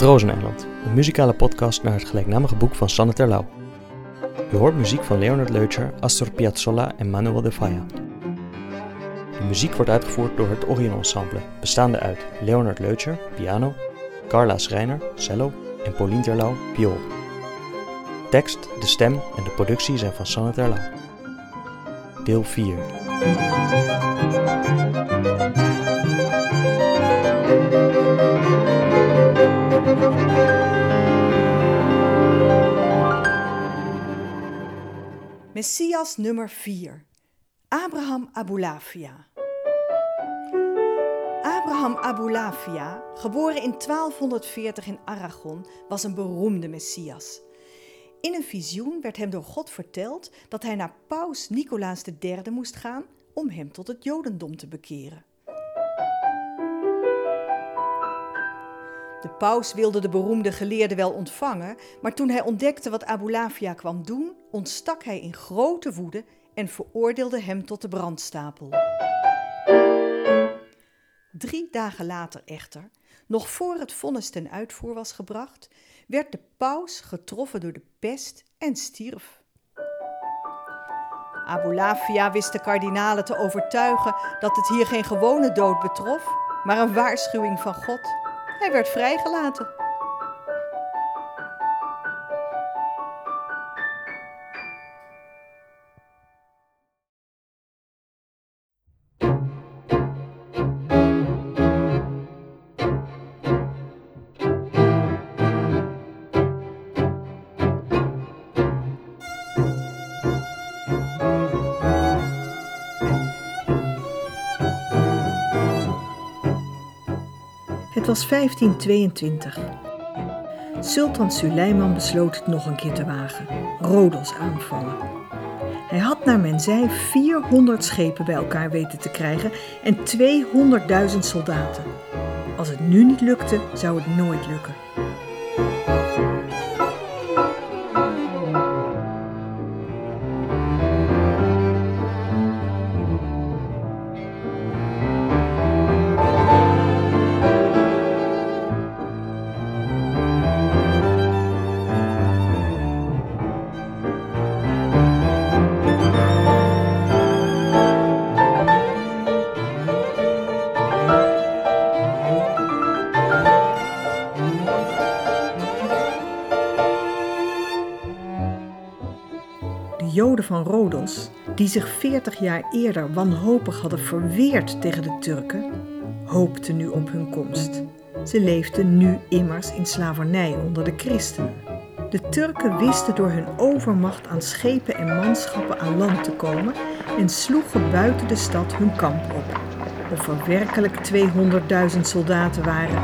Het Rozeneiland, een muzikale podcast naar het gelijknamige boek van Sanne Terlouw. U hoort muziek van Leonard Leucher, Astor Piazzolla en Manuel de Falla. De muziek wordt uitgevoerd door het Orion Ensemble, bestaande uit Leonard Leucher, piano, Carla Schreiner, cello en Pauline Terlouw, viool. Tekst, de stem en de productie zijn van Sanne Terlouw. Deel 4 Messias nummer 4. Abraham Abulafia. Abraham Abulafia, geboren in 1240 in Aragon, was een beroemde Messias. In een visioen werd hem door God verteld dat hij naar paus Nicolaas III moest gaan om hem tot het Jodendom te bekeren. De paus wilde de beroemde geleerde wel ontvangen, maar toen hij ontdekte wat Abulafia kwam doen, ontstak hij in grote woede en veroordeelde hem tot de brandstapel. Drie dagen later echter, nog voor het vonnis ten uitvoer was gebracht, werd de paus getroffen door de pest en stierf. Abulafia wist de kardinalen te overtuigen dat het hier geen gewone dood betrof, maar een waarschuwing van God. Hij werd vrijgelaten. Was 1522. Sultan Suleiman besloot het nog een keer te wagen: Rodos aanvallen. Hij had naar men zei 400 schepen bij elkaar weten te krijgen en 200.000 soldaten. Als het nu niet lukte, zou het nooit lukken. Joden van Rodos, die zich 40 jaar eerder wanhopig hadden verweerd tegen de Turken, hoopten nu op hun komst. Ze leefden nu immers in slavernij onder de christenen. De Turken wisten door hun overmacht aan schepen en manschappen aan land te komen en sloegen buiten de stad hun kamp op. Of er werkelijk 200.000 soldaten waren,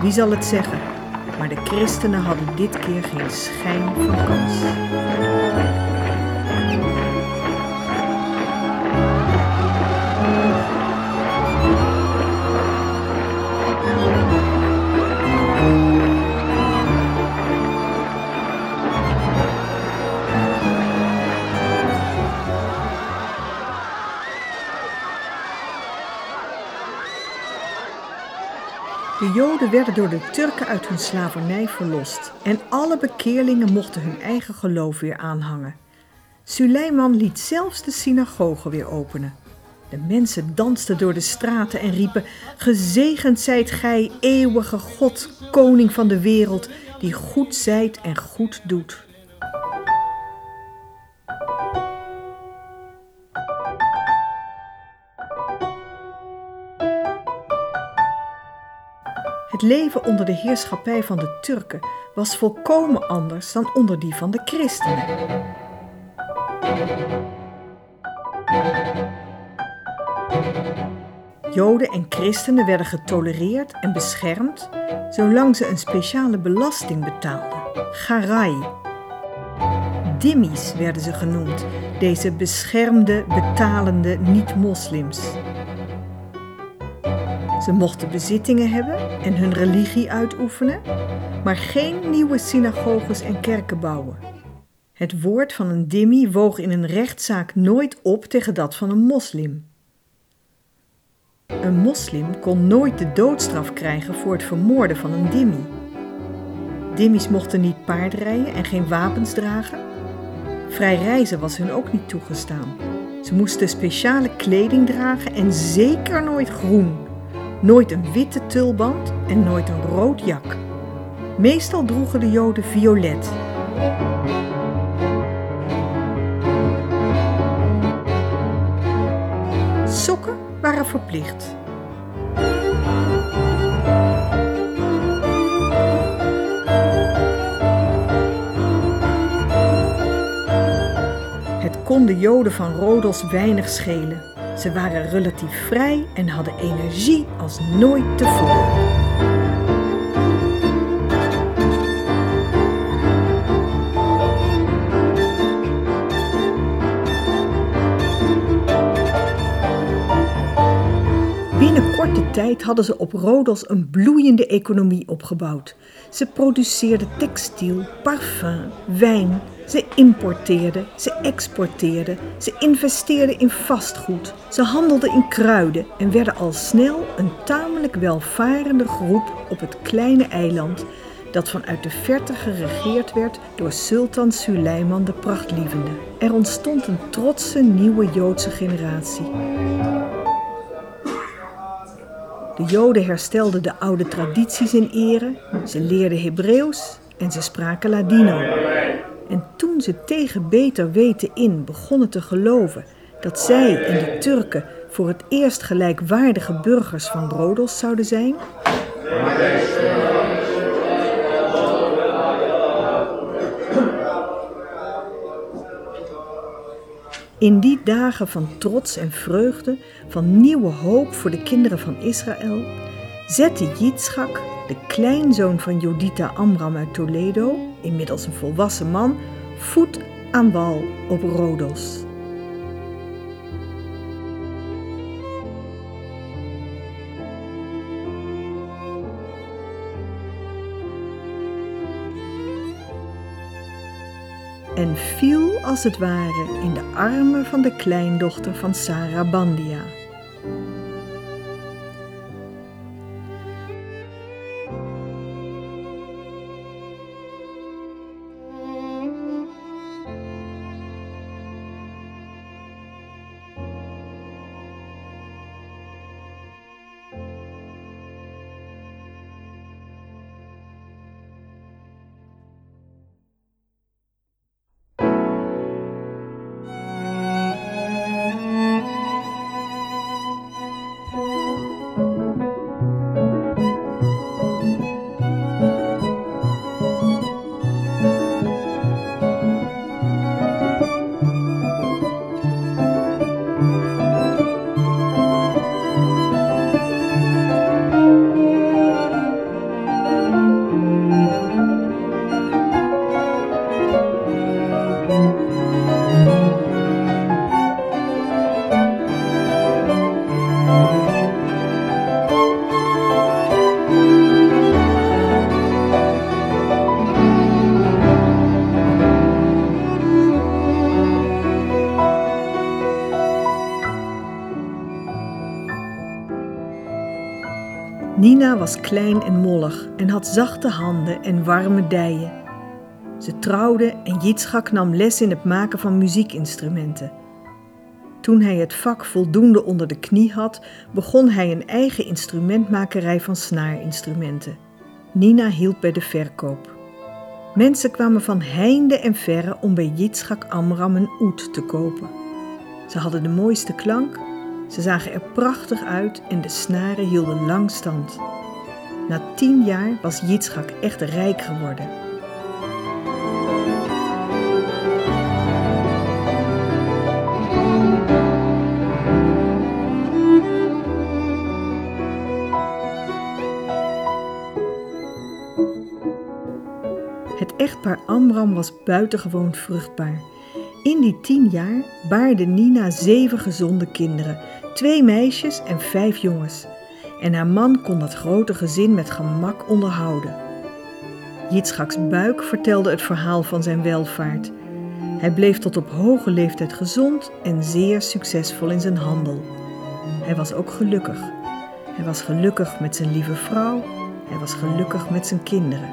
wie zal het zeggen? Maar de christenen hadden dit keer geen schijn van kans. Joden werden door de Turken uit hun slavernij verlost en alle bekeerlingen mochten hun eigen geloof weer aanhangen. Suleiman liet zelfs de synagoge weer openen. De mensen dansten door de straten en riepen: Gezegend zijt gij, eeuwige God, koning van de wereld, die goed zijt en goed doet. Het leven onder de heerschappij van de Turken was volkomen anders dan onder die van de christenen. Joden en christenen werden getolereerd en beschermd zolang ze een speciale belasting betaalden, garai. Dhimmis werden ze genoemd, deze beschermde, betalende niet-moslims. Ze mochten bezittingen hebben en hun religie uitoefenen, maar geen nieuwe synagoges en kerken bouwen. Het woord van een dhimmi woog in een rechtszaak nooit op tegen dat van een moslim. Een moslim kon nooit de doodstraf krijgen voor het vermoorden van een dhimmi. Dimmies mochten niet paardrijden en geen wapens dragen. Vrij reizen was hun ook niet toegestaan. Ze moesten speciale kleding dragen en zeker nooit groen. Nooit een witte tulband en nooit een rood jak. Meestal droegen de Joden violet. Sokken waren verplicht. Het kon de Joden van Rodos weinig schelen. Ze waren relatief vrij en hadden energie als nooit tevoren. Hadden ze op Rodos een bloeiende economie opgebouwd. Ze produceerden textiel, parfum, wijn. Ze importeerden, ze exporteerden, ze investeerden in vastgoed. Ze handelden in kruiden en werden al snel een tamelijk welvarende groep op het kleine eiland dat vanuit de verte geregeerd werd door Sultan Suleiman de Prachtlievende. Er ontstond een trotse nieuwe Joodse generatie. De Joden herstelden de oude tradities in ere, ze leerden Hebreeuws en ze spraken Ladino. En toen ze tegen beter weten in begonnen te geloven dat zij en de Turken voor het eerst gelijkwaardige burgers van Rodos zouden zijn, In die dagen van trots en vreugde, van nieuwe hoop voor de kinderen van Israël, zette Yitzchak, de kleinzoon van Jodita Amram uit Toledo, inmiddels een volwassen man, voet aan wal op Rodos. En viel als het ware in de armen van de kleindochter van Sarah Bandia. Was klein en mollig en had zachte handen en warme dijen. Ze trouwde en Jitschak nam les in het maken van muziekinstrumenten. Toen hij het vak voldoende onder de knie had, begon hij een eigen instrumentmakerij van snaarinstrumenten. Nina hielp bij de verkoop. Mensen kwamen van heinde en verre om bij Jitschak Amram een oet te kopen. Ze hadden de mooiste klank ze zagen er prachtig uit en de snaren hielden lang stand. Na tien jaar was Jitschak echt rijk geworden. Het echtpaar Amram was buitengewoon vruchtbaar. In die tien jaar baarde Nina zeven gezonde kinderen twee meisjes en vijf jongens. En haar man kon dat grote gezin met gemak onderhouden. Jitschaks buik vertelde het verhaal van zijn welvaart. Hij bleef tot op hoge leeftijd gezond en zeer succesvol in zijn handel. Hij was ook gelukkig. Hij was gelukkig met zijn lieve vrouw. Hij was gelukkig met zijn kinderen.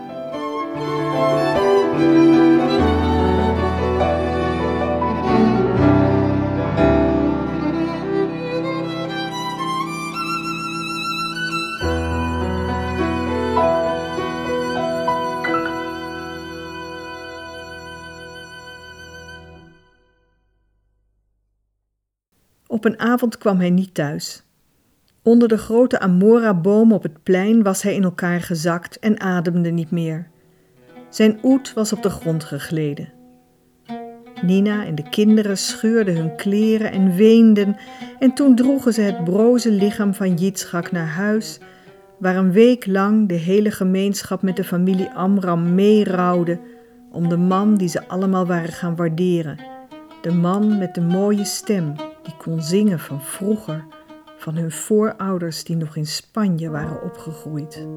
Op een avond kwam hij niet thuis. Onder de grote Amora-boom op het plein was hij in elkaar gezakt en ademde niet meer. Zijn oet was op de grond gegleden. Nina en de kinderen scheurden hun kleren en weenden en toen droegen ze het broze lichaam van Jitschak naar huis, waar een week lang de hele gemeenschap met de familie Amram meerouwde om de man die ze allemaal waren gaan waarderen. De man met de mooie stem die kon zingen van vroeger, van hun voorouders die nog in Spanje waren opgegroeid.